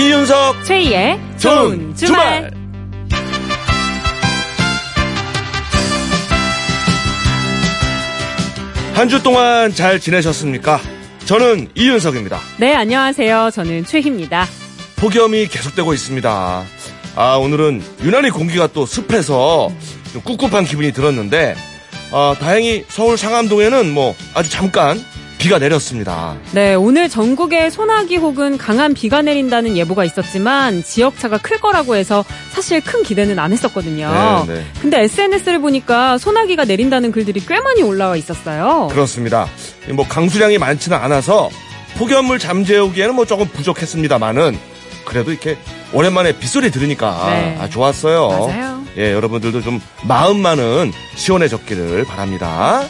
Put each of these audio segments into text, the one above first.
이윤석 최희의 좋은 주말. 한주 동안 잘 지내셨습니까? 저는 이윤석입니다. 네, 안녕하세요. 저는 최희입니다. 폭염이 계속되고 있습니다. 아, 오늘은 유난히 공기가 또 습해서 좀 꿉꿉한 기분이 들었는데, 아, 다행히 서울 상암동에는 뭐 아주 잠깐 비가 내렸습니다. 네, 오늘 전국에 소나기 혹은 강한 비가 내린다는 예보가 있었지만 지역차가 클 거라고 해서 사실 큰 기대는 안 했었거든요. 네, 네. 근데 SNS를 보니까 소나기가 내린다는 글들이 꽤 많이 올라와 있었어요. 그렇습니다. 뭐 강수량이 많지는 않아서 폭염을 잠재우기에는 뭐 조금 부족했습니다만은 그래도 이렇게 오랜만에 빗소리 들으니까 네. 아, 좋았어요. 맞아요. 예, 여러분들도 좀 마음만은 시원해졌기를 바랍니다.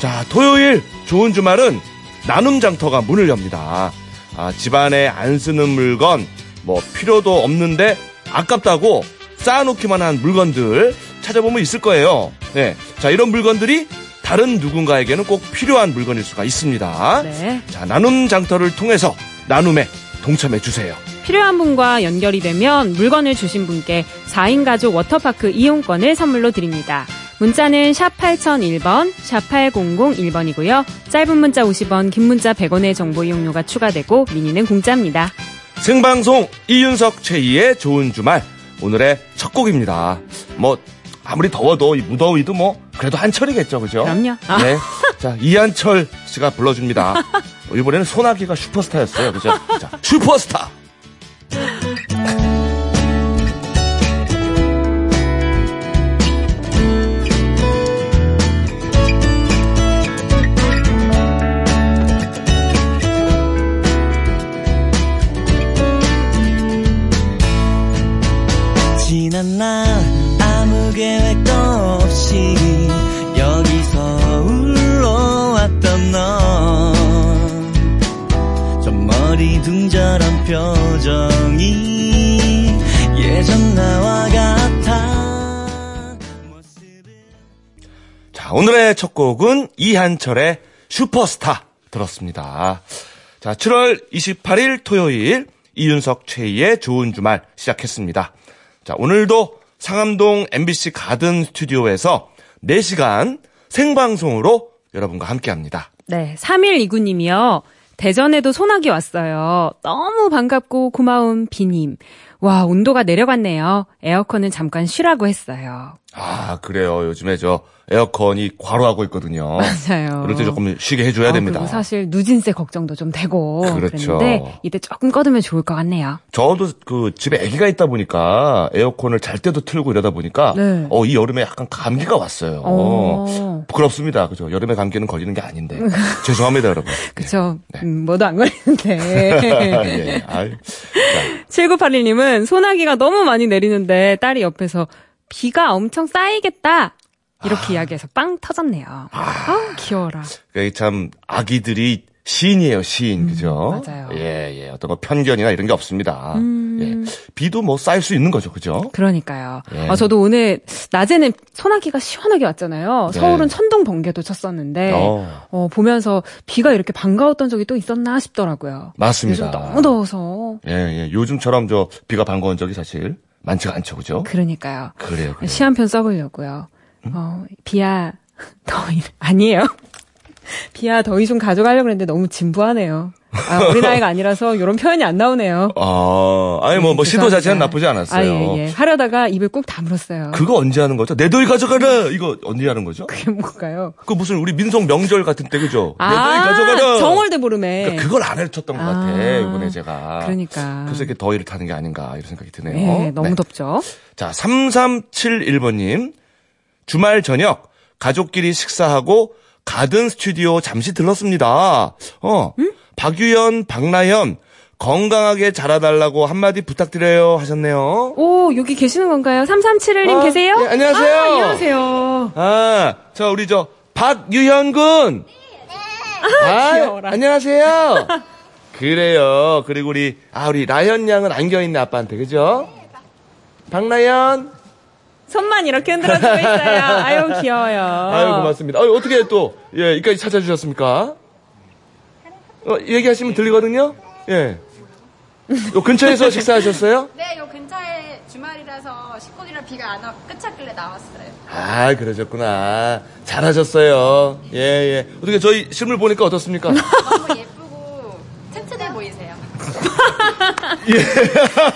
자, 토요일 좋은 주말은 나눔 장터가 문을 엽니다. 아, 집안에 안 쓰는 물건, 뭐 필요도 없는데 아깝다고 쌓아놓기만 한 물건들 찾아보면 있을 거예요. 네. 자, 이런 물건들이 다른 누군가에게는 꼭 필요한 물건일 수가 있습니다. 네. 자, 나눔 장터를 통해서 나눔에 동참해 주세요. 필요한 분과 연결이 되면 물건을 주신 분께 4인 가족 워터파크 이용권을 선물로 드립니다. 문자는 샵 8001번, 샵 8001번이고요. 짧은 문자 50원, 긴 문자 100원의 정보 이용료가 추가되고 미니는 공짜입니다. 생방송 이윤석 최희의 좋은 주말 오늘의 첫 곡입니다. 뭐 아무리 더워도 이 무더위도 뭐 그래도 한철이겠죠, 그죠? 그럼요. 아. 네. 자 이한철 씨가 불러줍니다. 어, 이번에는 소나기가 슈퍼스타였어요, 그죠? 자 슈퍼스타. 지난 날 아무 계획도 없이 여기 서울로 왔던 너저 머리 둥절한 표정이 예전 나와 같아 자 오늘의 첫 곡은 이한철의 슈퍼스타 들었습니다. 자 7월 28일 토요일 이윤석 최희의 좋은 주말 시작했습니다. 자 오늘도 상암동 MBC 가든 스튜디오에서 4시간 생방송으로 여러분과 함께 합니다. 네, 3일 이구님이요. 대전에도 소나기 왔어요. 너무 반갑고 고마운 비님. 와, 온도가 내려갔네요. 에어컨은 잠깐 쉬라고 했어요. 아, 그래요. 요즘에 저 에어컨이 과로하고 있거든요. 맞아요. 이럴 때 조금 쉬게 해줘야 어, 됩니다. 그리고 사실 누진세 걱정도 좀 되고 그렇죠. 그랬는데 이때 조금 꺼두면 좋을 것 같네요. 저도 그 집에 아기가 있다 보니까 에어컨을 잘 때도 틀고 이러다 보니까 네. 어, 이 여름에 약간 감기가 왔어요. 어. 부끄럽습니다. 그죠? 여름에 감기는 걸리는 게 아닌데. 죄송합니다, 여러분. 그쵸. 네. 음, 뭐도 안 걸리는데. 예. 아유. 7981님은 소나기가 너무 많이 내리는데 딸이 옆에서 비가 엄청 쌓이겠다. 이렇게 이야기해서 빵 터졌네요. 아, 귀여워라. 그러니까 참 아기들이 시인이에요, 시인. 그죠? 음, 맞아요. 음. 예, 예. 어떤 거 편견이나 이런 게 없습니다. 예. 비도 뭐 쌓일 수 있는 거죠. 그죠? 그러니까요. 예. 아, 저도 오늘 낮에는 소나기가 시원하게 왔잖아요. 네. 서울은 천둥 번개도 쳤었는데 어. 어, 보면서 비가 이렇게 반가웠던 적이 또 있었나 싶더라고요. 맞습니다. 요즘 너무 더워서. 예, 예. 요즘처럼 저 비가 반가운 적이 사실 많지가 않죠. 그죠? 그러니까요. 그래요, 그래요. 시 한 편 써보려고요. 음? 어, 비야 더위 아니에요. 비야 더위 좀 가져가려고 했는데 너무 진부하네요. 아, 어린아이가 아니라서 이런 표현이 안 나오네요. 아, 아니 뭐, 뭐 시도 죄송합니다. 자체는 나쁘지 않았어요. 아, 예, 예. 하려다가 입을 꾹 다물었어요. 그거 언제 하는 거죠? 내 더위 가져가라! 이거 언제 하는 거죠? 그게 뭘까요? 그 무슨 우리 민속 명절 같은 때, 그죠? 내 더위 아, 가져가라! 정월대 보름에. 그러니까 그걸 안 해쳤던 것 같아, 아, 이번에 제가. 그러니까. 그래서 이렇게 더위를 타는 게 아닌가, 이런 생각이 드네요. 예, 너무 네. 덥죠. 자, 3371번님. 주말 저녁, 가족끼리 식사하고, 가든 스튜디오 잠시 들렀습니다. 어, 박유연, 박나연, 건강하게 자라달라고 한마디 부탁드려요 하셨네요. 오, 여기 계시는 건가요? 3371님 아, 계세요? 예, 안녕하세요. 아, 안녕하세요. 아, 저 우리 저 박유현 군. 아, 귀여워라. 안녕하세요. 그래요. 그리고 우리 아 우리 라현 양은 안겨 있네 아빠한테 그죠? 박나연. 손만 이렇게 흔들어주고 있어요. 아유, 귀여워요. 아유 고맙습니다. 아유, 어떻게 또 예, 여기까지 찾아주셨습니까? 어, 얘기하시면 들리거든요. 예. 요 근처에서 식사하셨어요? 네, 요 근처에 주말이라서 식구들이랑 비가 안 와 끝찾길래 나왔어요. 아, 그러셨구나. 잘하셨어요. 예, 예. 어떻게 저희 실물 보니까 어떻습니까? 너무 예쁘고 튼튼해 보이세요.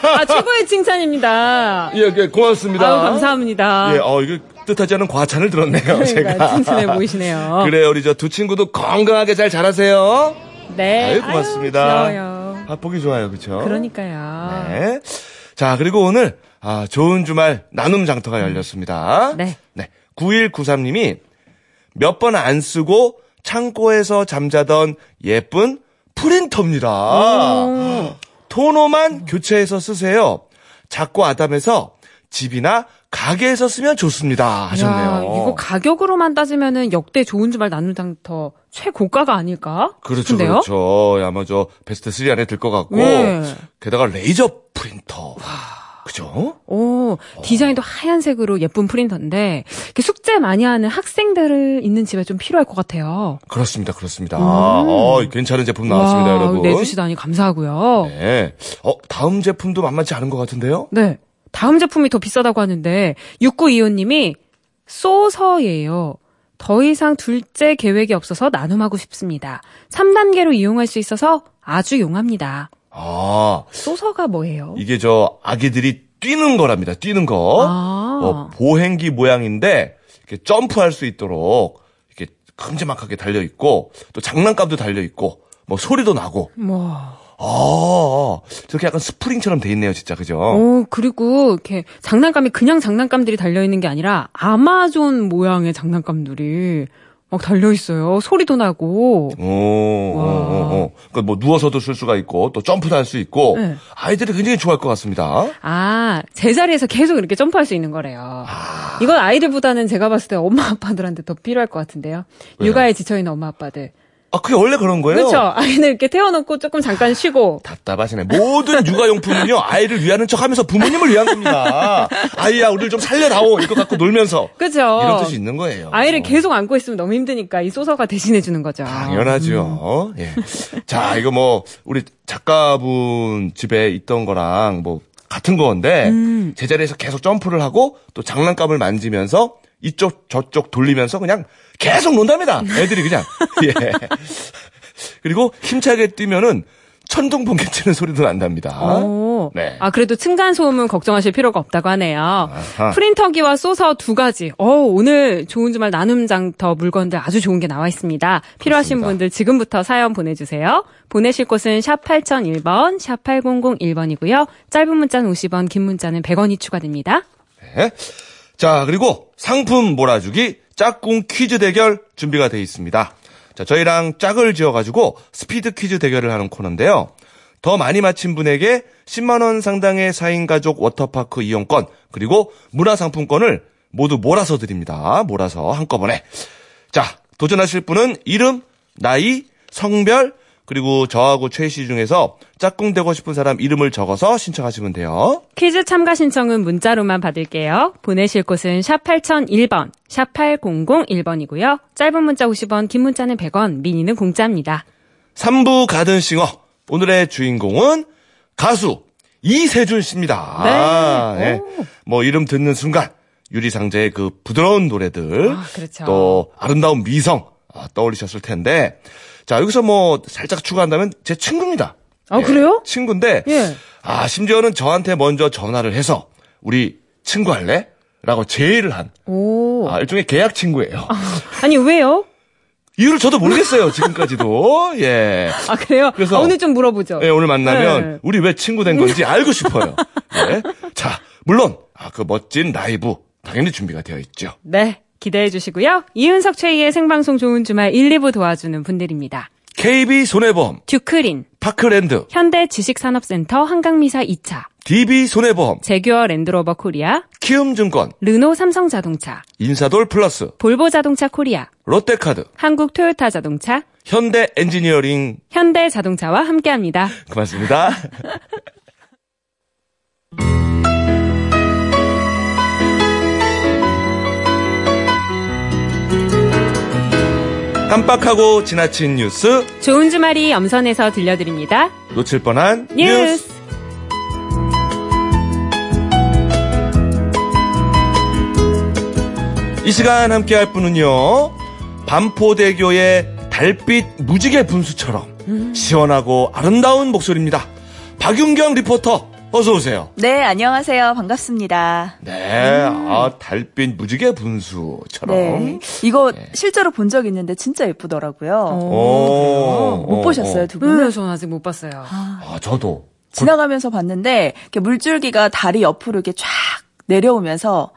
아, 최고의 칭찬입니다. 예, 예, 고맙습니다. 아우, 감사합니다. 예, 어, 이거 뜻하지 않은 과찬을 들었네요, 제가. 그러니까 튼튼해 보이시네요. 그래요, 우리 저 두 친구도 건강하게 잘 자라세요. 네. 아유, 고맙습니다. 아유. 아, 보기 좋아요, 그쵸? 그러니까요. 네. 자, 그리고 오늘, 아, 좋은 주말 나눔 장터가 열렸습니다. 네. 네. 9193님이 몇 번 안 쓰고 창고에서 잠자던 예쁜 프린터입니다. 토너만 교체해서 쓰세요. 작고 아담해서 집이나 가게에서 쓰면 좋습니다. 하셨네요. 야, 이거 가격으로만 따지면은 역대 좋은 주말 나눔장 더 최고가가 아닐까? 그렇죠, 싶은데요? 그렇죠. 아마 저 베스트 3 안에 들 것 같고, 네. 게다가 레이저 프린터. 그죠? 오, 디자인도 하얀색으로 예쁜 프린터인데 숙제 많이 하는 학생들을 있는 집에 좀 필요할 것 같아요. 그렇습니다, 그렇습니다. 어, 괜찮은 제품 나왔습니다, 음. 와, 여러분. 내주시다니 감사하고요. 네. 어, 다음 제품도 만만치 않은 것 같은데요? 네. 다음 제품이 더 비싸다고 하는데 6925님이 소서예요. 더 이상 둘째 계획이 없어서 나눔하고 싶습니다. 3단계로 이용할 수 있어서 아주 용합니다. 아, 소서가 뭐예요? 이게 저 아기들이 뛰는 거랍니다. 뛰는 거. 아. 어, 보행기 모양인데 이렇게 점프할 수 있도록 이렇게 큼지막하게 달려 있고 또 장난감도 달려 있고 뭐 소리도 나고. 와. 아, 저렇게 약간 스프링처럼 돼 있네요, 진짜. 그죠? 오, 그리고 이렇게 장난감이 그냥 장난감들이 달려 있는 게 아니라 아마존 모양의 장난감들이 막 달려 있어요. 소리도 나고. 오, 오, 오, 오. 그러니까 뭐 누워서도 쓸 수가 있고 또 점프도 할 수 있고 네. 아이들이 굉장히 좋아할 것 같습니다. 아, 제자리에서 계속 이렇게 점프할 수 있는 거래요. 이건 아이들보다는 제가 봤을 때 엄마 아빠들한테 더 필요할 것 같은데요. 왜요? 육아에 지쳐 있는 엄마 아빠들. 아, 그게 원래 그런 거예요? 그렇죠. 아이들 이렇게 태워놓고 조금 잠깐 쉬고. 답답하시네. 모든 육아용품은요, 아이를 위하는 척 하면서 부모님을 위한 겁니다. 아이야, 우리를 좀 살려다오. 이거 갖고 놀면서. 그죠? 이런 뜻이 있는 거예요. 아이를 어. 계속 안고 있으면 너무 힘드니까 이 소서가 대신해 주는 거죠. 당연하죠. 예. 자, 이거 뭐, 우리 작가분 집에 있던 거랑 뭐, 같은 건데, 음. 제자리에서 계속 점프를 하고, 또 장난감을 만지면서, 이쪽, 저쪽 돌리면서 그냥 계속 논답니다. 애들이 그냥. 예. 그리고 힘차게 뛰면은, 천둥 번개 치는 소리도 난답니다. 오. 네. 아, 그래도 층간 소음은 걱정하실 필요가 없다고 하네요. 아하. 프린터기와 소서 두 가지. 어, 오늘 좋은 주말 나눔 장터 물건들 아주 좋은 게 나와 있습니다. 필요하신 그렇습니다. 분들 지금부터 사연 보내주세요. 보내실 곳은 샵 8001번, 샵 8001번이고요. 짧은 문자는 50원, 긴 문자는 100원이 추가됩니다. 네. 자, 그리고 상품 몰아주기 짝꿍 퀴즈 대결 준비가 되어 있습니다. 자, 저희랑 짝을 지어가지고 스피드 퀴즈 대결을 하는 코너인데요. 더 많이 맞힌 분에게 10만원 상당의 4인 가족 워터파크 이용권, 그리고 문화상품권을 모두 몰아서 드립니다. 몰아서 한꺼번에. 자, 도전하실 분은 이름, 나이, 성별, 그리고 저하고 최희 씨 중에서 짝꿍 되고 싶은 사람 이름을 적어서 신청하시면 돼요. 퀴즈 참가 신청은 문자로만 받을게요. 보내실 곳은 샵 8001번, 샵 8001번이고요. 짧은 문자 50원, 긴 문자는 100원, 미니는 공짜입니다. 3부 가든싱어. 오늘의 주인공은 가수 이세준 씨입니다. 네. 아, 예. 뭐 이름 듣는 순간 유리상자의 그 부드러운 노래들 아, 그렇죠. 또 아름다운 미성 아, 떠올리셨을 텐데 자 여기서 뭐 살짝 추가한다면 제 친구입니다. 아, 그래요? 친구인데 예. 아 심지어는 저한테 먼저 전화를 해서 우리 친구 할래? 라고 제의를 한 오. 아, 일종의 계약 친구예요. 아 니, 왜요? 이유를 저도 모르겠어요 지금까지도 예. 아, 그래요? 그래서- 아, 오늘 좀 물어보죠. 예, 오늘 만나면 네. 우리 왜 친구 된 건지 알고 싶어요. 예. 자, 물론 아, 그 멋진 라이브 당연히 준비가 되어 있죠. 네, 기대해 주시고요. 이윤석 최희의 생방송 좋은 주말 1, 2부 도와주는 분들입니다. KB 손해보험, 듀크린, 파크랜드, 현대 지식산업센터 한강미사 2차, DB 손해보험, 제규어 랜드로버 코리아, 키움증권, 르노 삼성자동차, 인사돌 플러스, 볼보 자동차 코리아, 롯데카드, 한국 토요타 자동차, 현대 엔지니어링 현대 자동차와 함께합니다. 고맙습니다. 깜빡하고 지나친 뉴스 좋은 주말이 엄선해서 들려드립니다. 놓칠 뻔한 뉴스. 뉴스. 이 시간 함께할 분은요. 반포대교의 달빛 무지개 분수처럼 음. 시원하고 아름다운 목소리입니다. 박윤경 리포터 어서 오세요. 네, 안녕하세요. 반갑습니다. 네, 아 달빛 무지개 분수처럼. 네. 이거 실제로 본 적 있는데 진짜 예쁘더라고요. 오, 못 어, 보셨어요, 어. 두 분은? 네, 저는 아직 못 봤어요. 아 저도. 지나가면서 봤는데 이렇게 물줄기가 다리 옆으로 이렇게 쫙 내려오면서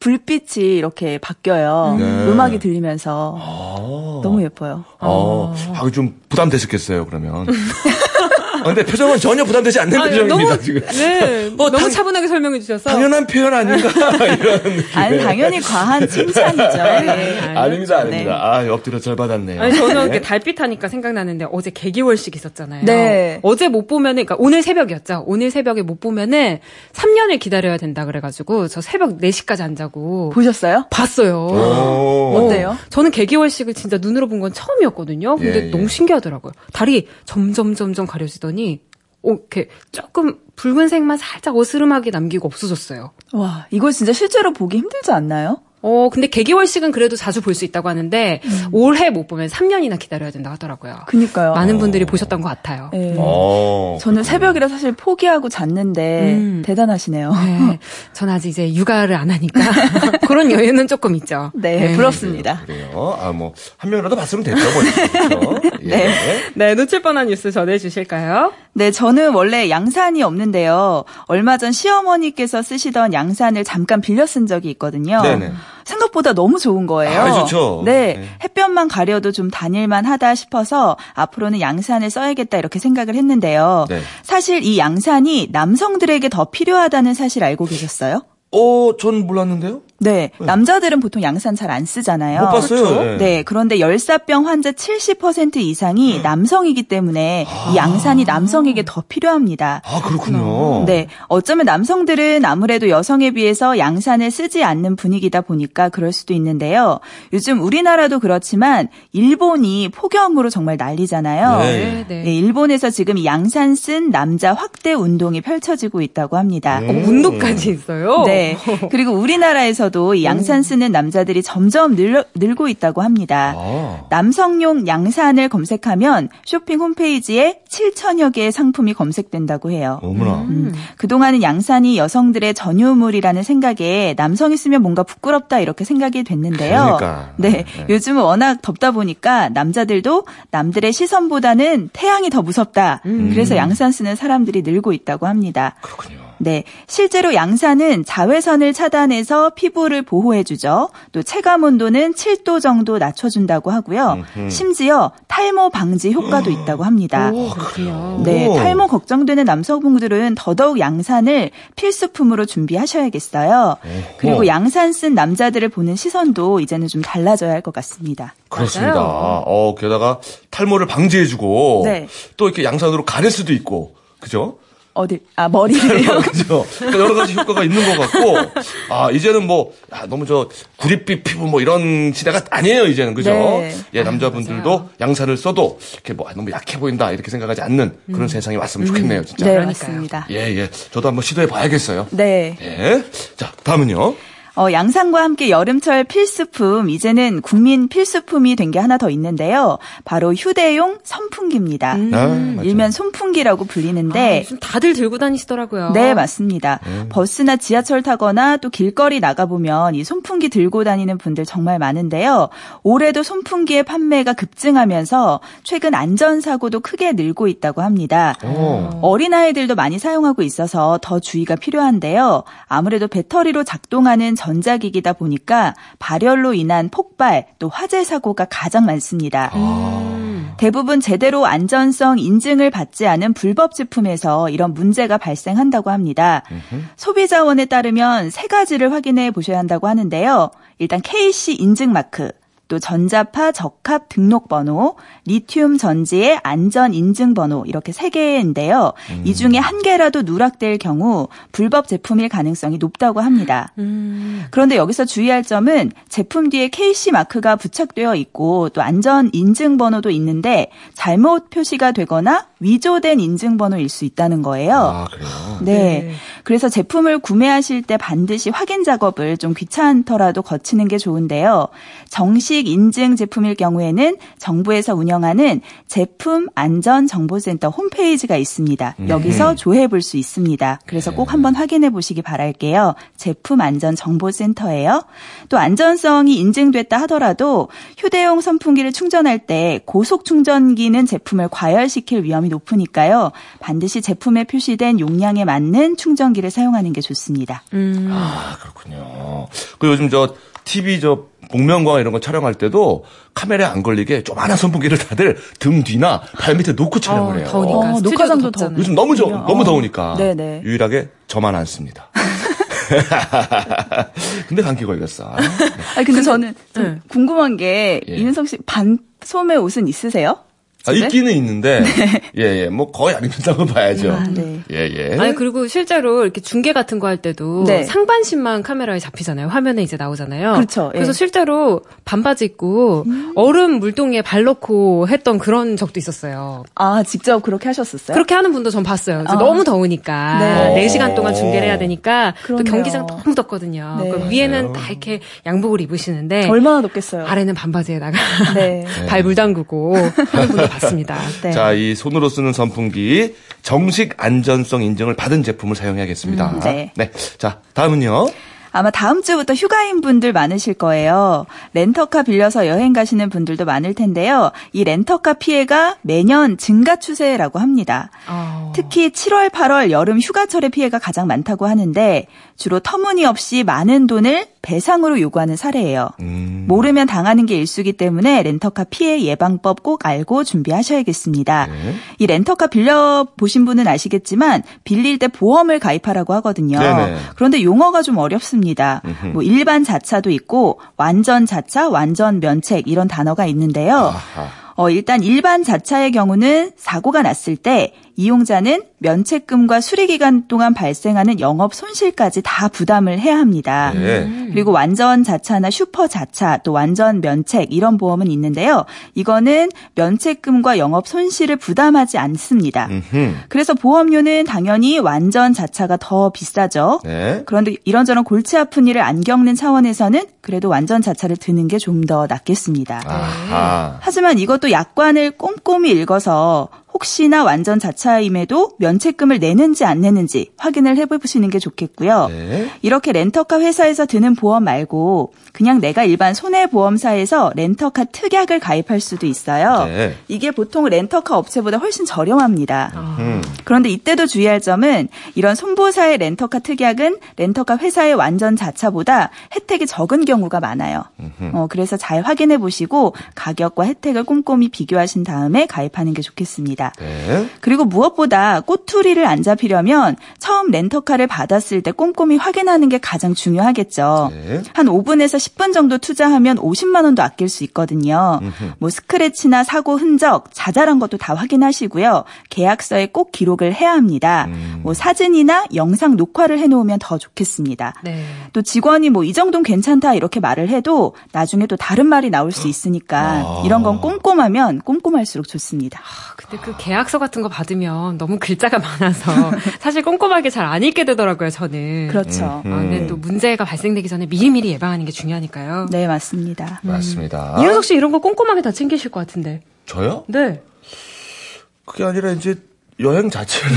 불빛이 이렇게 바뀌어요. 네. 음악이 들리면서 아. 너무 예뻐요. 어, 아, 좀 부담되셨겠어요, 그러면. 아, 근데 표정은 전혀 부담되지 않는 아, 표정입니다, 너무, 지금. 네, 어, 너무 당- 차분하게 설명해 주셔서. 당연한 표현 아닌가? 이런 느낌. 아니, 당연히 과한 칭찬이죠. 네. 아닙니다, 아닙니다. 네. 아, 엎드려 절 받았네요. 아니, 저는 네. 이렇게 달빛 하니까 생각나는데 어제 개기월식 있었잖아요. 네. 어제 못 보면은, 그러니까 오늘 새벽이었죠. 오늘 새벽에 못 보면은 3년을 기다려야 된다 그래가지고 저 새벽 4시까지 안 자고 보셨어요? 봤어요. 오. 어때요? 저는 개기월식을 진짜 눈으로 본 건 처음이었거든요. 근데 예, 예. 너무 신기하더라고요. 달이 점점 점점 가려지더니 어, 이렇게 조금 붉은색만 살짝 어스름하게 남기고 없어졌어요. 와, 이거 진짜 실제로 보기 힘들지 않나요? 어, 근데 개기월식은 그래도 자주 볼 수 있다고 하는데 올해 못 보면 3년이나 기다려야 된다 하더라고요. 그니까요. 많은 분들이 보셨던 것 같아요. 네. 어. 저는 새벽이라 사실 포기하고 잤는데 음. 대단하시네요. 네, 전 아직 이제 육아를 안 하니까 그런 여유는 조금 있죠. 네, 부럽습니다. 그래요. 아, 뭐, 한 명이라도 봤으면 됐죠, 뭐. 그렇죠? 예. 네. 네, 놓칠 뻔한 뉴스 전해 주실까요? 네, 저는 원래 양산이 없는데요. 얼마 전 시어머니께서 쓰시던 양산을 잠깐 빌려 쓴 적이 있거든요. 네네. 생각보다 너무 좋은 거예요. 아, 좋죠. 네, 네. 햇볕만 가려도 좀 다닐만 하다 싶어서 앞으로는 양산을 써야겠다 이렇게 생각을 했는데요. 네. 사실 이 양산이 남성들에게 더 필요하다는 사실 알고 계셨어요? 어, 전 몰랐는데요? 네, 남자들은 보통 양산 잘 안 쓰잖아요. 못 봤어요. 그렇죠? 네. 네, 그런데 열사병 환자 70% 이상이 남성이기 때문에 이 양산이 남성에게 더 필요합니다. 아, 그렇군요. 네, 어쩌면 남성들은 아무래도 여성에 비해서 양산을 쓰지 않는 분위기다 보니까 그럴 수도 있는데요. 요즘 우리나라도 그렇지만 일본이 폭염으로 정말 난리잖아요. 네. 네. 네, 일본에서 지금 이 양산 쓴 남자 확대 운동이 펼쳐지고 있다고 합니다. 어, 운동까지 있어요? 네. 그리고 우리나라에서 도이 양산 쓰는 남자들이 점점 늘, 늘고 있다고 합니다. 아. 남성용 양산을 검색하면 쇼핑 홈페이지에 7천여 개의 상품이 검색된다고 해요. 어머나. 음, 그동안은 양산이 여성들의 전유물이라는 생각에 남성이 쓰면 뭔가 부끄럽다 이렇게 생각이 됐는데요. 그러니까. 네, 네. 요즘은 워낙 덥다 보니까 남자들도 남들의 시선보다는 태양이 더 무섭다. 그래서 양산 쓰는 사람들이 늘고 있다고 합니다. 그렇군요. 네. 실제로 양산은 자외선을 차단해서 피부를 보호해주죠. 또 체감 온도는 7도 정도 낮춰준다고 하고요. 음흠. 심지어 탈모 방지 효과도 있다고 합니다. 오, 그렇군요. 네, 오. 탈모 걱정되는 남성분들은 더더욱 양산을 필수품으로 준비하셔야겠어요. 그리고 양산 쓴 남자들을 보는 시선도 이제는 좀 달라져야 할 것 같습니다. 그렇습니다. 맞아요. 어, 게다가 탈모를 방지해주고 네. 또 이렇게 양산으로 가릴 수도 있고, 그죠? 어디, 아, 머리를요? 그죠? 그러니까 여러 가지 효과가 있는 것 같고, 아, 이제는 뭐, 아, 너무 저, 구릿빛 피부 뭐 이런 시대가 아니에요, 이제는. 그죠? 네. 예, 남자분들도 양산을 써도 이렇게 뭐, 아, 너무 약해 보인다, 이렇게 생각하지 않는 그런 세상이 왔으면 좋겠네요, 진짜. 네, 그러니까요. 맞습니다. 예, 예. 저도 한번 시도해 봐야겠어요. 네. 예. 자, 다음은요. 어, 양산과 함께 여름철 필수품, 이제는 국민 필수품이 된 게 하나 더 있는데요. 바로 휴대용 선풍기입니다. 아, 맞아요. 일면 손풍기라고 아, 불리는데, 요즘 다들 들고 다니시더라고요. 네, 맞습니다. 버스나 지하철 타거나 또 길거리 나가 보면 이 손풍기 들고 다니는 분들 정말 많은데요. 올해도 손풍기의 판매가 급증하면서 최근 안전 사고도 크게 늘고 있다고 합니다. 어. 어린아이들도 많이 사용하고 있어서 더 주의가 필요한데요. 아무래도 배터리로 작동하는 전자기기다 보니까 발열로 인한 폭발 또 화재 사고가 가장 많습니다. 대부분 제대로 안전성 인증을 받지 않은 불법 제품에서 이런 문제가 발생한다고 합니다. 소비자원에 따르면 세 가지를 확인해 보셔야 한다고 하는데요. 일단 KC 인증 마크, 또 전자파 적합 등록번호, 리튬 전지의 안전 인증 번호 이렇게 세 개인데요. 이 중에 한 개라도 누락될 경우 불법 제품일 가능성이 높다고 합니다. 그런데 여기서 주의할 점은 제품 뒤에 KC 마크가 부착되어 있고 또 안전 인증 번호도 있는데 잘못 표시가 되거나 위조된 인증번호일 수 있다는 거예요. 아, 그래요? 네. 그래서 제품을 구매하실 때 반드시 확인 작업을 좀 귀찮더라도 거치는 게 좋은데요. 정식 인증 제품일 경우에는 정부에서 운영하는 제품 안전 정보센터 홈페이지가 있습니다. 여기서 조회해 볼 수 있습니다. 그래서 꼭 한번 확인해 보시기 바랄게요. 제품 안전 정보센터예요. 또 안전성이 인증됐다 하더라도 휴대용 선풍기를 충전할 때 고속 충전기는 제품을 과열시킬 위험이 높으니까요. 반드시 제품에 표시된 용량에 맞는 충전기를 사용하는 게 좋습니다. 아, 그렇군요. 그 요즘 저 TV 저 복면가왕 이런 거 촬영할 때도 카메라에 안 걸리게 조그마한 선풍기를 다들 등 뒤나 발 밑에 놓고 촬영을 어, 해요. 더우니까. 어, 녹화장도 덥잖아요. 요즘 너무 저, 너무 어. 더우니까 네네. 유일하게 저만 안 씁니다. 근데 감기 걸렸어. 아니, 근데 저는 좀 네. 궁금한 게 예. 이윤석 씨 반소매 옷은 있으세요? 아? 있기는 있는데 예, 예. 뭐 거의 안 입는다고 봐야죠. 아, 네. 예, 예. 아니 그리고 실제로 이렇게 중계 같은 거 할 때도 네. 상반신만 카메라에 잡히잖아요. 화면에 이제 나오잖아요. 그렇죠. 예. 음. 래서 실제로 반바지 입고 얼음 물동에 발 넣고 했던 그런 적도 있었어요. 아, 직접 그렇게 하셨었어요? 그렇게 하는 분도 전 봤어요. 그래서 아. 너무 더우니까 네. 네. 시간 동안 중계를 해야 되니까 또 그러네요. 경기장 너무 덥거든요. 네. 그럼 위에는 다 이렇게 양복을 입으시는데 얼마나 덥겠어요? 아래는 반바지에다가 네. 발물 담그고 하는 분도 봤습니다. 네. 자, 이 손으로 쓰는 선풍기 정식 안전성 인증을 받은 제품을 사용해야겠습니다. 음, 네. 자, 다음은요. 아마 다음 주부터 휴가인 분들 많으실 거예요. 렌터카 빌려서 여행 가시는 분들도 많을 텐데요. 이 렌터카 피해가 매년 증가 추세라고 합니다. 어. 특히 7월, 8월 여름 휴가철의 피해가 가장 많다고 하는데 주로 터무니없이 많은 돈을 배상으로 요구하는 사례예요. 음. 모르면 당하는 게 일수기 때문에 렌터카 피해 예방법 꼭 알고 준비하셔야겠습니다. 네. 이 렌터카 빌려 보신 분은 아시겠지만 빌릴 때 보험을 가입하라고 하거든요. 네네. 그런데 용어가 좀 어렵습니다. 뭐 일반 자차도 있고 완전 자차, 완전 면책 이런 단어가 있는데요. 아하. 어, 일단 일반 자차의 경우는 사고가 났을 때 이용자는 면책금과 수리 기간 동안 발생하는 영업 손실까지 다 부담을 해야 합니다. 네. 그리고 완전 자차나 슈퍼 자차 또 완전 면책 이런 보험은 있는데요. 이거는 면책금과 영업 손실을 부담하지 않습니다. 음흠. 그래서 보험료는 당연히 완전 자차가 더 비싸죠. 네. 그런데 이런저런 골치 아픈 일을 안 겪는 차원에서는 그래도 완전 자차를 드는 게 좀 더 낫겠습니다. 아하. 하지만 이것도 약관을 꼼꼼히 읽어서 혹시나 완전 자차임에도 면책금을 내는지 안 내는지 확인을 해보시는 게 좋겠고요. 네. 이렇게 렌터카 회사에서 드는 보험 말고 그냥 내가 일반 손해보험사에서 렌터카 특약을 가입할 수도 있어요. 네. 이게 보통 렌터카 업체보다 훨씬 저렴합니다. 음. 그런데 이때도 주의할 점은 이런 손보사의 렌터카 특약은 렌터카 회사의 완전 자차보다 혜택이 적은 경우가 많아요. 어, 그래서 잘 확인해 보시고 가격과 혜택을 꼼꼼히 비교하신 다음에 가입하는 게 좋겠습니다. 네. 그리고 무엇보다 꼬투리를 안 잡히려면 처음 렌터카를 받았을 때 꼼꼼히 확인하는 게 가장 중요하겠죠. 네. 한 5분에서 10분 정도 투자하면 50만 원도 아낄 수 있거든요. 뭐 스크래치나 사고 흔적, 자잘한 것도 다 확인하시고요. 계약서에 꼭 기록을 해야 합니다. 뭐 사진이나 영상 녹화를 해놓으면 더 좋겠습니다. 네. 또 직원이 뭐 이 정도는 괜찮다 이렇게 말을 해도 나중에 또 다른 말이 나올 수 있으니까 이런 건 꼼꼼하면 꼼꼼할수록 좋습니다. 아, 근데 그 계약서 같은 거 받으면 너무 글자가 많아서 사실 꼼꼼하게 잘 안 읽게 되더라고요, 저는. 그렇죠. 아, 근데 또 문제가 발생되기 전에 미리미리 예방하는 게 중요하니까요. 네, 맞습니다. 맞습니다. 이현석 씨 이런 거 꼼꼼하게 다 챙기실 것 같은데. 저요? 네. 그게 아니라 이제 여행 자체를.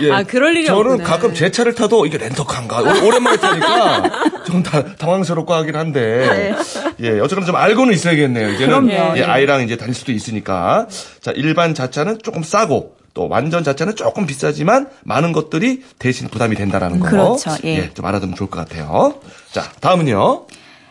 예, 아, 그럴 일이 저는 없구나. 가끔 제 차를 타도 이게 렌터카인가 오- 오랜만에 타니까 좀 다, 당황스럽고 하긴 한데 예 어쨌든 좀 알고는 있어야겠네요. 이제는. 예, 아이랑 이제 다닐 수도 있으니까 자 일반 자차는 조금 싸고 또 완전 자차는 조금 비싸지만 많은 것들이 대신 부담이 된다라는 거. 그렇죠, 예. 좀 알아두면 좋을 것 같아요. 자 다음은요.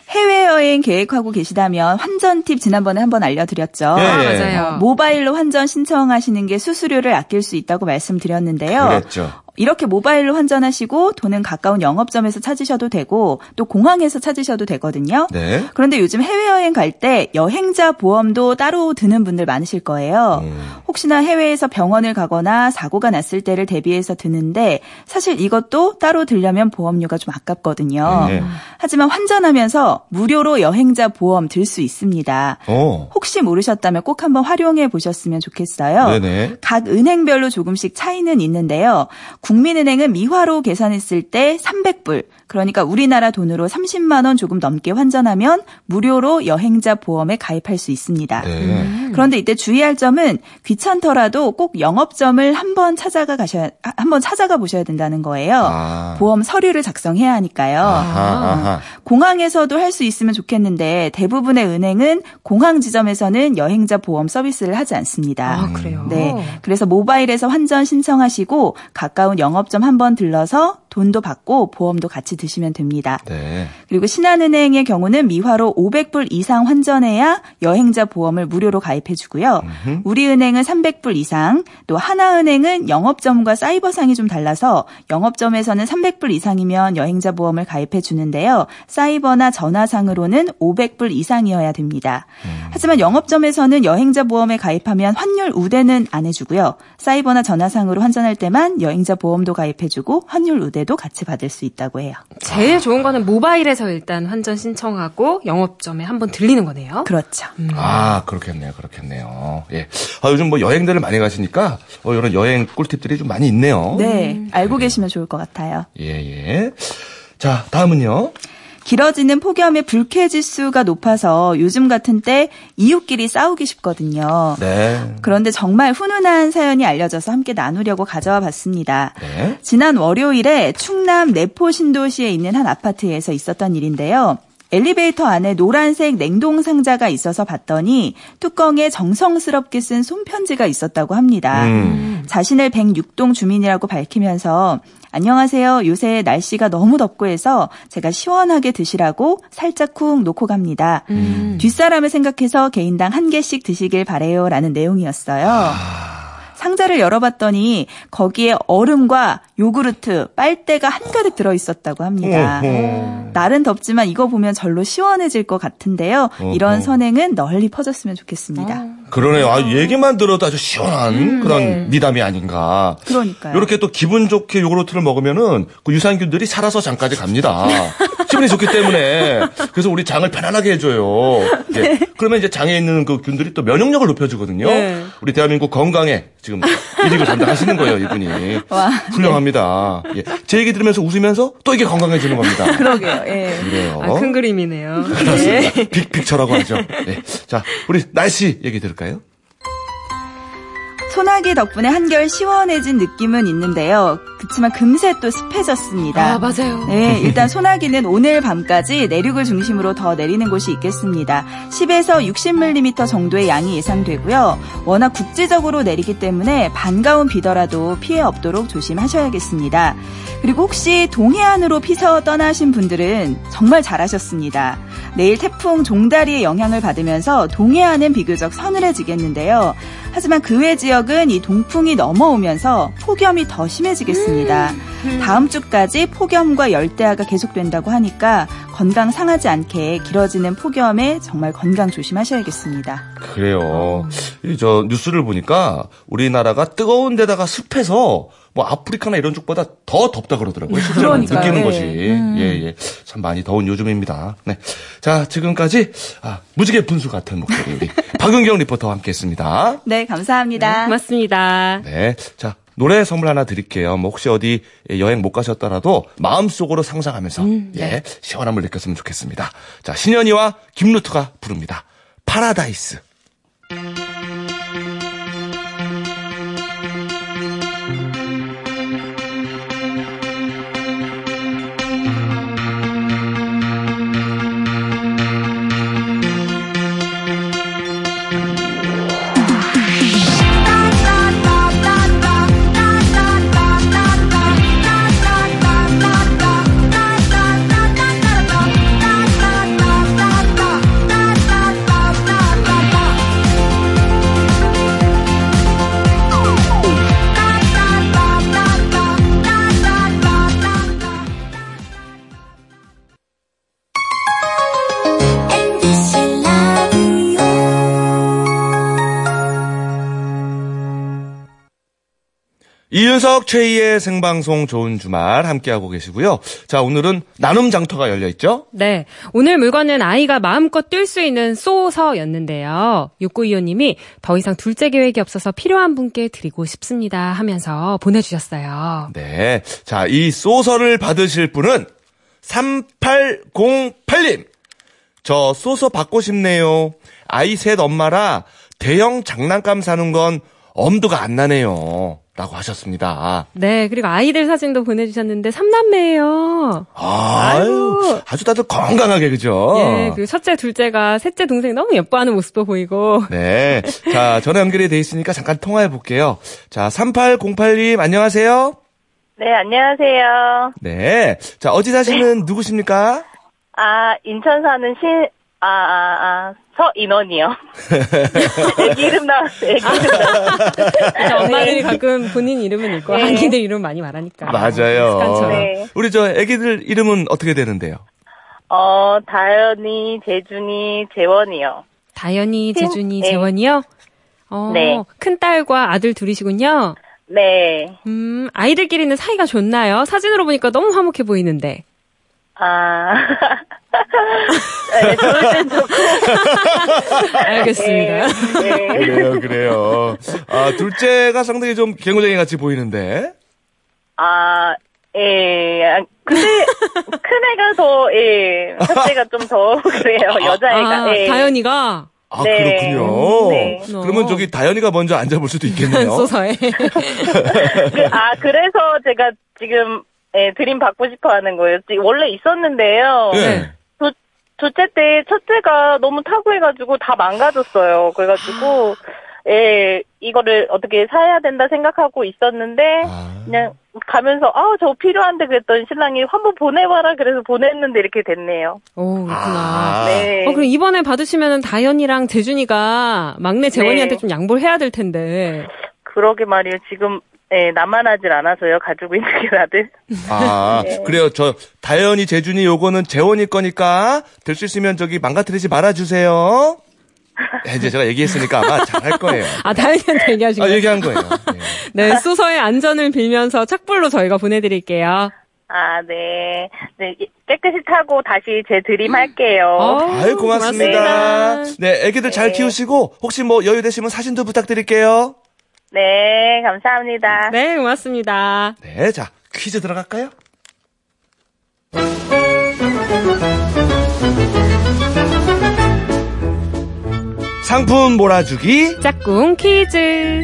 해외여행 계획하고 계시다면 환전 팁 지난번에 한번 알려드렸죠. 예, 아, 예. 맞아요. 어, 모바일로 환전 신청하시는 게 수수료를 아낄 수 있다고 말씀드렸는데요. 그랬죠. 이렇게 모바일로 환전하시고 돈은 가까운 영업점에서 찾으셔도 되고 또 공항에서 찾으셔도 되거든요. 네. 그런데 요즘 해외여행 갈 때 여행자 보험도 따로 드는 분들 많으실 거예요. 음. 혹시나 해외에서 병원을 가거나 사고가 났을 때를 대비해서 드는데 사실 이것도 따로 들려면 보험료가 좀 아깝거든요. 네. 하지만 환전하면서 무료로 여행자 보험 들 수 있습니다. 어. 혹시 모르셨다면 꼭 한번 활용해 보셨으면 좋겠어요. 네네. 각 은행별로 조금씩 차이는 있는데요. 국민은행은 미화로 계산했을 때 300불, 그러니까 우리나라 돈으로 30만 원 조금 넘게 환전하면 무료로 여행자 보험에 가입할 수 있습니다. 네. 그런데 이때 주의할 점은 귀찮더라도 꼭 영업점을 한번 찾아가 가셔야 한번 찾아가 보셔야 된다는 거예요. 아. 보험 서류를 작성해야 하니까요. 아하, 아하. 공항에서도 할 수 있으면 좋겠는데 대부분의 은행은 공항 지점에서는 여행자 보험 서비스를 하지 않습니다. 아, 그래요? 네. 그래서 모바일에서 환전 신청하시고 가까운 영업점 한번 들러서 돈도 받고 보험도 같이 드시면 됩니다. 네. 그리고 신한은행의 경우는 미화로 500불 이상 환전해야 여행자 보험을 무료로 가입해 주고요. 우리은행은 300불 이상, 또 하나은행은 영업점과 사이버상이 좀 달라서 영업점에서는 300불 이상이면 여행자 보험을 가입해 주는데요. 사이버나 전화상으로는 500불 이상이어야 됩니다. 하지만 영업점에서는 여행자 보험에 가입하면 환율 우대는 안 해주고요. 사이버나 전화상으로 환전할 때만 여행자 보험도 가입해주고 환율 우대 도 같이 받을 수 있다고 해요. 제일 좋은 거는 모바일에서 일단 환전 신청하고 영업점에 한번 들리는 거네요. 그렇죠. 아, 그렇겠네요. 그렇겠네요. 예. 아, 요즘 뭐 여행들을 많이 가시니까 어, 이런 여행 꿀팁들이 좀 많이 있네요. 네, 알고 계시면 좋을 것 같아요. 예, 예. 자, 다음은요. 길어지는 폭염의 불쾌 지수가 높아서 요즘 같은 때 이웃끼리 싸우기 쉽거든요. 네. 그런데 정말 훈훈한 사연이 알려져서 함께 나누려고 가져와 봤습니다. 네. 지난 월요일에 충남 내포 신도시에 있는 한 아파트에서 있었던 일인데요. 엘리베이터 안에 노란색 냉동 상자가 있어서 봤더니 뚜껑에 정성스럽게 쓴 손편지가 있었다고 합니다. 음. 자신을 106동 주민이라고 밝히면서 안녕하세요. 요새 날씨가 너무 덥고 해서 제가 시원하게 드시라고 살짝 쿵 놓고 갑니다. 뒷사람을 생각해서 개인당 한 개씩 드시길 바래요. 라는 내용이었어요. 상자를 열어봤더니 거기에 얼음과 요구르트, 빨대가 한가득 들어있었다고 합니다. 어허. 날은 덥지만 이거 보면 절로 시원해질 것 같은데요. 이런. 선행은 널리 퍼졌으면 좋겠습니다. 그러네요. 아, 얘기만 들어도 아주 시원한 그런 네. 미담이 아닌가. 그러니까요. 이렇게 또 기분 좋게 요구르트를 먹으면은 그 유산균들이 살아서 장까지 갑니다. 기분이 좋기 때문에. 그래서 우리 장을 편안하게 해줘요. 예. 그러면 이제 장에 있는 그 균들이 또 면역력을 높여주거든요. 네. 우리 대한민국 건강에 지금 일익을 담당하시는 거예요, 이분이. 와. 훌륭합니다. 예. 제 얘기 들으면서 웃으면서 또 이게 건강해지는 겁니다. 그러게요. 예. 그래요. 아, 큰 그림이네요. 그렇습니다. 빅픽처라고 하죠. 네. 자, 우리 날씨 얘기 들을 들을까요? 소나기 덕분에 한결 시원해진 느낌은 있는데요. 그렇지만 금세 또 습해졌습니다. 아, 맞아요. 네, 일단 소나기는 오늘 밤까지 내륙을 중심으로 더 내리는 곳이 있겠습니다. 10에서 60mm 정도의 양이 예상되고요. 워낙 국지적으로 내리기 때문에 반가운 비더라도 피해 없도록 조심하셔야겠습니다. 그리고 혹시 동해안으로 피서 떠나신 분들은 정말 잘하셨습니다. 내일 태풍 종다리의 영향을 받으면서 동해안은 비교적 서늘해지겠는데요. 하지만 그 외 지역은 이 동풍이 넘어오면서 폭염이 더 심해지겠습니다. 다음 주까지 폭염과 열대야가 계속된다고 하니까 건강 상하지 않게 길어지는 폭염에 정말 건강 조심하셔야겠습니다. 그래요. 이저 뉴스를 보니까 우리나라가 뜨거운 데다가 습해서 뭐 아프리카나 이런 쪽보다 더 덥다 그러더라고요. 실제로 그러니까요. 느끼는 예. 것이. 예, 예. 참 많이 더운 요즘입니다. 네. 자, 지금까지 아, 무지개 분수 같은 목소리 우리 박은경 리포터와 함께 했습니다. 네, 감사합니다. 고맙습니다. 네. 자, 노래 선물 하나 드릴게요. 뭐 혹시 어디 여행 못 가셨더라도 마음속으로 상상하면서 예, 시원함을 느꼈으면 좋겠습니다. 자, 신현희와 김루트가 부릅니다. 파라다이스. 이윤석 최희의 생방송 좋은 주말 함께하고 계시고요. 자, 오늘은 나눔 장터가 열려 있죠? 네. 오늘 물건은 아이가 마음껏 뛸 수 있는 쏘서였는데요. 6925님이 더 이상 둘째 계획이 없어서 필요한 분께 드리고 싶습니다 하면서 보내주셨어요. 네. 자, 이 소서를 받으실 분은 3808님. 저 소서 받고 싶네요. 아이 셋 엄마라 대형 장난감 사는 건 엄두가 안 나네요. 라고 하셨습니다. 네. 그리고 아이들 사진도 보내주셨는데 삼남매예요. 아유, 아주 다들 건강하게, 그죠? 예. 그리고 첫째, 둘째가 셋째 동생 너무 예뻐하는 모습도 보이고. 네. 자, 전화 연결이 돼 있으니까 잠깐 통화해 볼게요. 자, 3808님, 안녕하세요. 네, 안녕하세요. 네. 자, 어디 사시는 누구십니까? 아, 인천 사는 신, 아, 아, 아, 서인원이요. 애기 이름 나왔어요, 애기 이름 나왔어요. 그래서 엄마들이 가끔 본인 이름은 읽고 네. 아기들 이름 많이 말하니까. 맞아요. 네. 우리 저 애기들 이름은 어떻게 되는데요? 어, 다현이, 재준이, 재원이요. 다현이, 신- 재준이, 네. 재원이요? 어, 네. 큰 딸과 아들 둘이시군요. 네. 음, 아이들끼리는 사이가 좋나요? 사진으로 보니까 너무 화목해 보이는데. 아, 네, 좋을 땐 좋고. 알겠습니다. 네. 네. 그래요, 그래요. 아, 둘째가 상당히 좀 개구쟁이 같이 보이는데. 아, 예. 아, 근데, 큰 애가 더, 예. 첫째가 좀 더, 그래요. 여자애가. 아, 예. 다현이가 아, 네. 그렇군요. 네. 그러면 저기 다현이가 먼저 앉아볼 수도 있겠네요. 소서에. 그, 아, 그래서 제가 지금, 예, 드림 받고 싶어 하는 거예요. 원래 있었는데요. 예. 두, 둘째 때 첫째가 너무 타고해가지고 다 망가졌어요. 그래가지고, 예, 이거를 어떻게 사야 된다 생각하고 있었는데, 아. 그냥 가면서, 아, 저 필요한데 그랬더니 신랑이 한번 보내봐라. 그래서 보냈는데 이렇게 됐네요. 오, 그렇구나. 아. 네. 어, 그럼 이번에 받으시면은 다현이랑 재준이가 막내 재원이한테 네. 좀 양보를 해야 될 텐데. 그러게 말이에요. 지금, 예, 나만 하질 않아서요. 가지고 있는 게 다들. 아, 네. 그래요. 저, 다현이, 재준이 요거는 재원이 거니까, 될 수 있으면 저기 망가뜨리지 말아주세요. 네, 이제 제가 얘기했으니까 아마 잘할 거예요. 아, 다현이한테 얘기하신 아, 거예요? 얘기한 거예요. 네. 네, 소서의 안전을 빌면서 착불로 저희가 보내드릴게요. 아, 네. 네, 이- 깨끗이 타고 다시 제 드림 할게요. 어, 아유, 고맙습니다. 고맙습니다. 네, 애기들 잘 네. 키우시고, 혹시 뭐 여유 되시면 사진도 부탁드릴게요. 네, 감사합니다. 네, 고맙습니다. 네, 자, 퀴즈 들어갈까요? 상품 몰아주기. 짝꿍 퀴즈.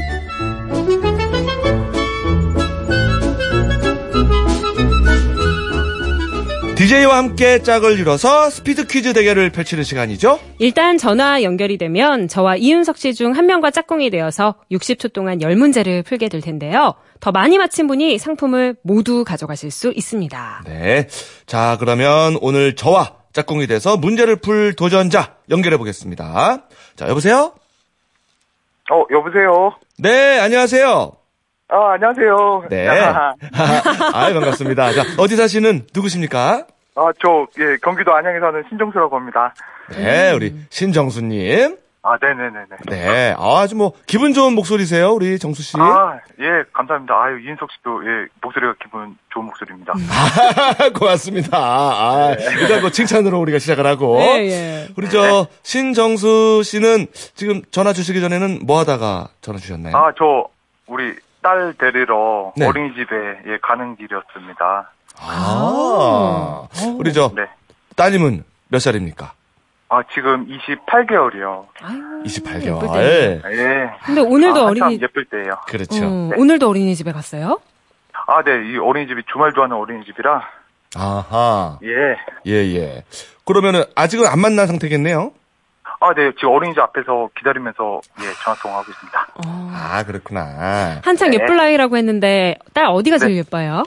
DJ와 함께 짝을 이뤄서 스피드 퀴즈 대결을 펼치는 시간이죠. 일단 전화 연결이 되면 저와 이윤석 씨 중 한 명과 짝꿍이 되어서 60초 동안 10문제를 풀게 될 텐데요. 더 많이 맞힌 분이 상품을 모두 가져가실 수 있습니다. 네. 자, 그러면 오늘 저와 짝꿍이 돼서 문제를 풀 도전자 연결해 보겠습니다. 자, 여보세요? 어, 여보세요? 네, 안녕하세요. 아, 안녕하세요. 네. 아, 아, 반갑습니다. 자, 어디 사시는 누구십니까? 저, 예, 경기도 안양에 사는 신정수라고 합니다. 네, 우리 신정수님. 아, 네네네네. 네, 아, 아주 뭐 기분 좋은 목소리세요, 우리 정수 씨. 아, 예, 감사합니다. 아유, 이인석 씨도, 예, 목소리가 기분 좋은 목소리입니다. 아, 고맙습니다. 아, 일단 뭐 칭찬으로 우리가 시작을 하고. 네, 예. 우리 저 신정수 씨는 지금 전화 주시기 전에는 뭐 하다가 전화 주셨나요? 아, 저, 우리 딸 데리러 네. 어린이집에, 예, 가는 길이었습니다. 아, 우리 저 네. 따님은 몇 살입니까? 아, 지금 28개월이요. 아유, 28개월. 예쁠 때. 예. 근데 오늘도 아, 어린이, 예쁠 때예요 그렇죠. 어, 오늘도 어린이집에 갔어요? 아, 네, 이 어린이집이 주말 좋아하는 어린이집이라, 아하. 예. 예, 예. 그러면은 아직은 안 만난 상태겠네요? 아, 네, 지금 어린이집 앞에서 기다리면서, 예, 전화 통화하고 있습니다. 어. 아, 그렇구나. 한창 네. 예쁠 나이라고 했는데 딸 어디가 제일 예뻐요?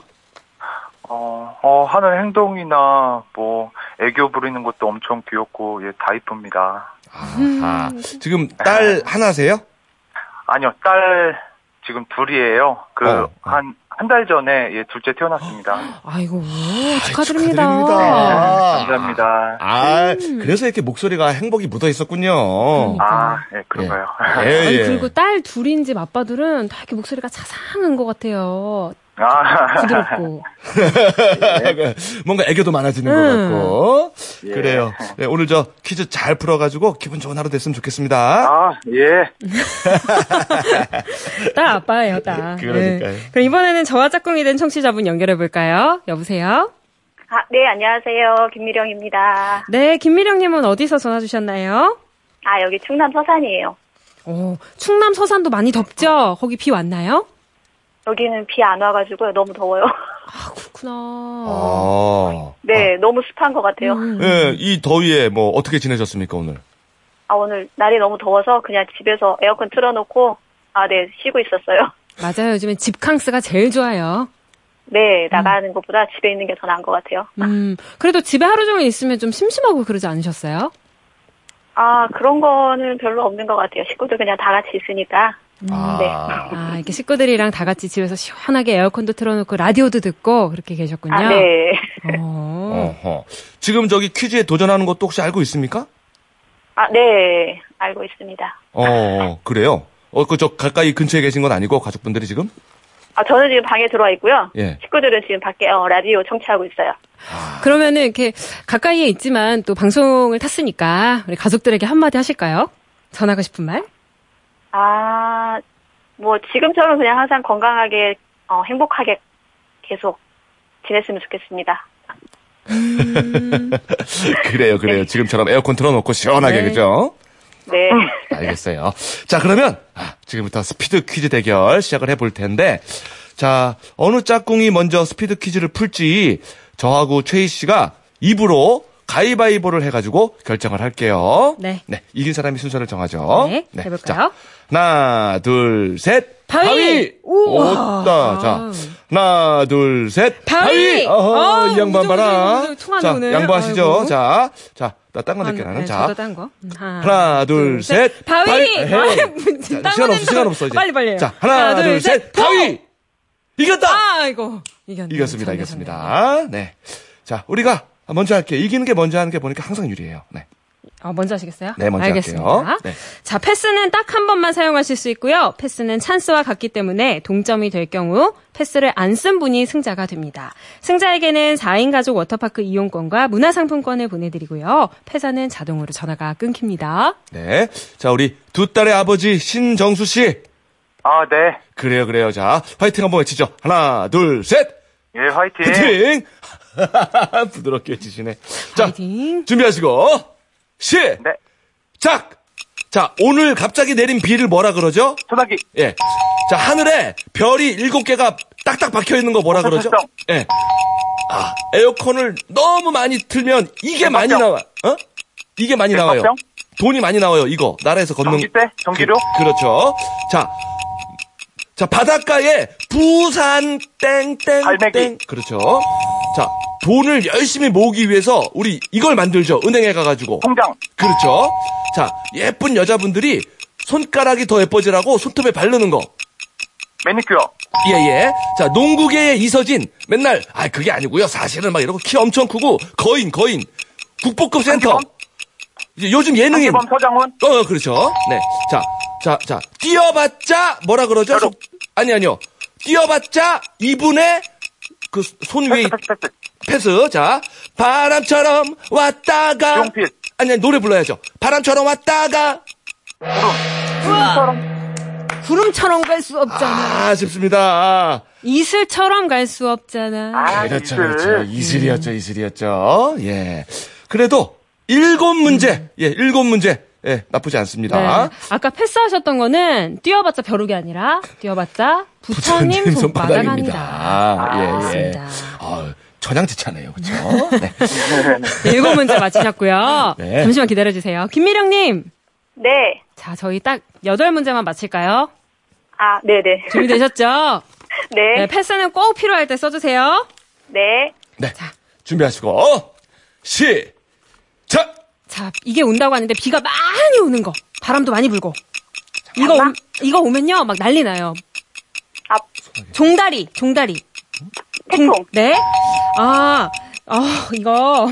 어, 어, 하는 행동이나, 뭐, 애교 부리는 것도 엄청 귀엽고, 예, 다 이쁩니다. 아하. 지금 딸 하나세요? 아니요, 딸, 지금 둘이에요. 그, 어, 어. 한, 한 달 전에 예, 둘째 태어났습니다. 아이고, 축하드립니다. 축하드립니다. 감사합니다. 아, 음. 그래서 이렇게 목소리가 행복이 묻어 있었군요. 아, 예, 그런가요? 예, 아니, 예. 그리고 딸 둘인 집 아빠들은 다 이렇게 목소리가 자상한 것 같아요. 아, 부드럽고. 뭔가 애교도 많아지는 것 음. 같고. 예. 그래요. 네, 오늘 저 퀴즈 잘 풀어가지고 기분 좋은 하루 됐으면 좋겠습니다. 아, 예. 딸 아빠예요, 딸. 그러니까요. 네. 그럼 이번에는 저와 짝꿍이 된 청취자분 연결해볼까요? 여보세요? 아, 네, 안녕하세요. 김미령입니다. 네, 김미령님은 어디서 전화 주셨나요? 아, 여기 충남 서산이에요. 어, 충남 서산도 많이 덥죠? 거기 비 왔나요? 여기는 비 안 와가지고요. 너무 더워요. 아, 그렇구나. 아. 네, 너무 습한 것 같아요. 음. 예, 이 더위에 뭐 어떻게 지내셨습니까, 오늘? 아, 오늘 날이 너무 더워서 그냥 집에서 에어컨 틀어놓고, 아, 네, 쉬고 있었어요. 맞아요. 요즘엔 집캉스가 제일 좋아요. 네, 나가는 것보다 집에 있는 게 더 나은 것 같아요. 음, 그래도 집에 하루 종일 있으면 좀 심심하고 그러지 않으셨어요? 아, 그런 거는 별로 없는 것 같아요. 식구들 그냥 다 같이 있으니까. 아. 네. 아, 이렇게 식구들이랑 다 같이 집에서 시원하게 에어컨도 틀어놓고 라디오도 듣고 그렇게 계셨군요. 아, 네. 어. 지금 저기 퀴즈에 도전하는 것도 혹시 알고 있습니까? 아, 네. 알고 있습니다. 어, 그래요? 어, 그, 저, 가까이 근처에 계신 건 아니고, 가족분들이 지금? 아, 저는 지금 방에 들어와 있고요. 예. 식구들은 지금 밖에 어, 라디오 청취하고 있어요. 그러면은 이렇게 가까이에 있지만 또 방송을 탔으니까 우리 가족들에게 한마디 하실까요? 전하고 싶은 말? 아, 뭐 지금처럼 그냥 항상 건강하게 어, 행복하게 계속 지냈으면 좋겠습니다. 그래요, 그래요. 지금처럼 에어컨 틀어놓고 시원하게, 네. 그죠? 네. 알겠어요. 자, 그러면, 아, 지금부터 스피드 퀴즈 대결 시작을 해볼 텐데, 자, 어느 짝꿍이 먼저 스피드 퀴즈를 풀지, 저하고 최희 씨가 입으로 가위바위보를 해가지고 결정을 할게요. 네. 이긴 사람이 순서를 정하죠. 네, 해볼까요? 자, 하나, 둘, 셋. 바위! 우와. 오다. 자, 하나, 둘, 셋. 바위! 어허, 아, 이 양반 봐라. 자, 오늘. 양보하시죠. 아이고. 자, 자, 나딴거 낼게, 아, 나는. 네, 자. 딴 거. 음, 하나, 둘, 셋. 바위! 바위! 아이, 자, 딴 시간 거 없어, 시간 없어, 이제. 빨리, 빨리. 자, 하나, 둘, 셋. 바위! 이겼다! 아, 이거. 이겼습니다, 이겼습니다. 네. 자, 우리가 먼저 할게요. 이기는 게 먼저 하는 게 보니까 항상 유리해요. 네. 어, 먼저 하시겠어요? 네, 먼저 알겠습니다. 할게요. 네. 자, 패스는 딱 한 번만 사용하실 수 있고요. 패스는 찬스와 같기 때문에 동점이 될 경우 패스를 안 쓴 분이 승자가 됩니다. 승자에게는 4인 가족 워터파크 이용권과 문화상품권을 보내드리고요. 패자는 자동으로 전화가 끊깁니다. 네. 자, 우리 두 딸의 아버지 신정수 씨. 아, 네. 그래요, 그래요. 자, 화이팅 한번 외치죠. 하나, 둘, 셋. 예, 화이팅. 화이팅! 부드럽게 외치시네. 자, 파이팅. 준비하시고, 시! 네. 작! 자, 오늘 갑자기 내린 비를 뭐라 그러죠? 소나기. 예. 자, 하늘에 별이 일곱 개가 딱딱 박혀 있는 거 뭐라 그러죠? 설정. 예. 아, 에어컨을 너무 많이 틀면 이게 많이. 나와. 어? 이게 많이 나와요. 돈이 많이 나와요. 이거 나라에서 걷는 전기세? 전기료? 그, 렇죠 자. 자, 바닷가에 부산 땡땡땡 갈매기. 그렇죠. 자, 돈을 열심히 모으기 위해서 우리 이걸 만들죠. 은행에 가 가지고. 통장. 그렇죠. 자, 예쁜 여자분들이 손가락이 더 예뻐지라고 손톱에 바르는 거. 매니큐어. 예, 예. 자, 농구계의 이서진. 맨날, 아, 그게 아니고요. 사실은 막 이러고 키 엄청 크고, 거인, 거인. 국보급 센터. 이제 요즘 예능인. 한기범 서장훈. 어, 그렇죠. 네. 자, 자, 자. 뛰어봤자, 뭐라 그러죠? 벼룩. 아니, 아니요. 뛰어봤자, 이분의 그 손 위에 패스. 자, 바람처럼 왔다가. 용필. 아니, 아니, 노래 불러야죠. 바람처럼 왔다가. 구름처럼 갈 수 없잖아. 아, 아 쉽습니다. 이슬처럼 갈 수 없잖아. 아, 그렇죠, 이슬. 그렇죠. 이슬이었죠, 이슬이었죠. 예. 그래도 일곱 문제, 예, 일곱 문제, 예, 나쁘지 않습니다. 네. 아까 패스하셨던 거는 뛰어봤자 벼룩이 아니라 뛰어봤자 부처님 부처님 손바닥입니다. 손바닥입니다. 예, 예. 맞습니다. 아, 전향지차네요, 그렇죠? 네. 일곱 문제 맞히셨고요. 네. 잠시만 기다려 주세요. 김미령 님. 네. 자, 저희 딱 여덟 문제만 맞힐까요? 아, 네 네. 준비되셨죠? 네. 네, 패스는 꼭 필요할 때 써 주세요. 네. 네. 준비하시고, 시작! 자, 이게 온다고 하는데 비가 많이 오는 거. 바람도 많이 불고. 이거, 오, 이거 오면요, 막 난리 나요. 아, 종다리, 종다리. 태풍. 네. 아, 아, 이거.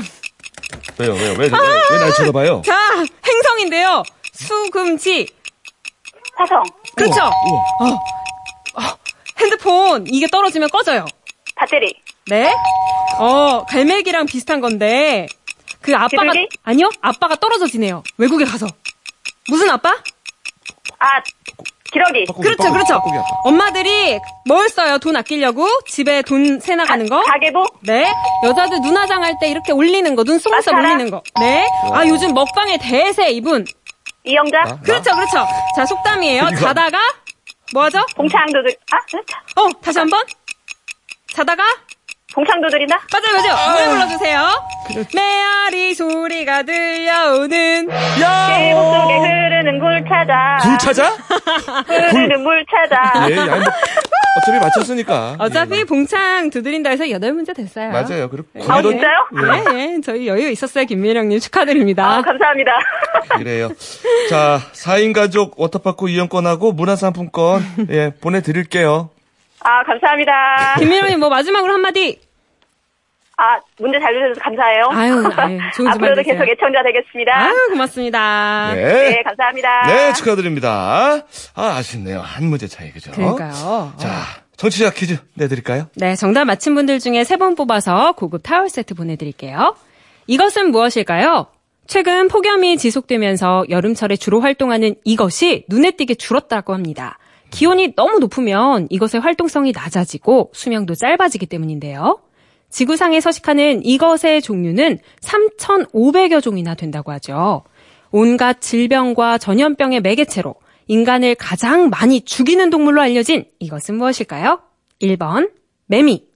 왜요, 왜요? 왜, 왜, 왜날 쳐다봐요? 자, 행성인데요. 수금지. 화성. 그렇죠. 우와. 어, 어, 핸드폰, 이게 떨어지면 꺼져요. 배터리. 네. 어, 갈매기랑 비슷한 건데, 그 아빠가, 비둘기? 아니요? 아빠가 떨어져 지내요. 외국에 가서. 무슨 아빠? 아, 기러기. 뻐꾸기, 그렇죠, 그렇죠. 뻐꾸기 아빠. 엄마들이 뭘 써요? 돈 아끼려고? 집에 돈 새 나가는 거? 가계부. 네. 여자들 눈화장 할 때 이렇게 올리는 거, 눈 속눈썹 마스카라? 올리는 거. 네. 아, 요즘 먹방의 대세, 이분. 이영자. 나? 그렇죠, 그렇죠. 자, 속담이에요. 이거. 자다가, 뭐 하죠? 봉창도들. 아, 그렇죠. 어, 다시 한 번. 자다가, 봉창도들이나? 맞아요, 맞아요. 노래 불러주세요. 메아리 소리가 들려오는. 계곡 속에 흐르는 굴 찾아. 굴 찾아? 흐르는 물 찾아. 예, 아니, 뭐, 어차피 맞췄으니까. 어차피 예, 봉창 두드린다 해서 여덟 문제 됐어요. 맞아요. 그리고 아, 거기도- 진짜요? 예, 예. 저희 여유 있었어요, 김미령님. 축하드립니다. 아, 감사합니다. 그래요. 자, 4인 가족 워터파크 이용권하고 문화상품권, 예, 보내드릴게요. 아, 감사합니다. 김미령님, 뭐 마지막으로 한마디. 아, 문제 잘 주셔서 감사해요. 아유, 아유, 좋은 주말 앞으로도. 계속 애청자 되겠습니다. 아유, 고맙습니다. 네. 네, 감사합니다. 네, 축하드립니다. 아, 아쉽네요. 한 문제 차이, 그죠? 그러니까요. 자, 청취자 퀴즈 내드릴까요? 네, 정답 맞힌 분들 중에 세분 뽑아서 고급 타월 세트 보내드릴게요. 이것은 무엇일까요? 최근 폭염이 지속되면서 여름철에 주로 활동하는 이것이 눈에 띄게 줄었다고 합니다. 기온이 너무 높으면 이것의 활동성이 낮아지고 수명도 짧아지기 때문인데요. 지구상에 서식하는 이것의 종류는 3,500여 종이나 된다고 하죠. 온갖 질병과 전염병의 매개체로 인간을 가장 많이 죽이는 동물로 알려진 이것은 무엇일까요? 1번 매미,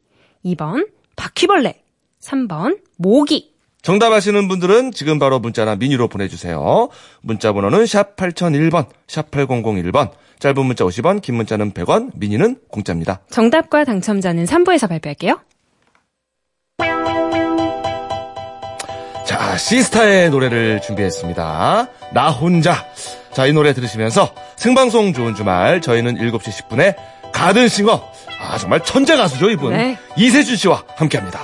2번 바퀴벌레, 3번 모기. 정답 아시는 분들은 지금 바로 문자나 미니로 보내주세요. 문자 번호는 샵 8001번, 샵 8001번, 짧은 문자 50원, 긴 문자는 100원, 미니는 공짜입니다. 정답과 당첨자는 3부에서 발표할게요. 자, 시스타의 노래를 준비했습니다. 나 혼자. 자, 이 노래 들으시면서 생방송 좋은 주말 저희는 7시 10분에 가든싱어. 아, 정말 천재 가수죠, 이분. 네. 이세준 씨와 함께 합니다.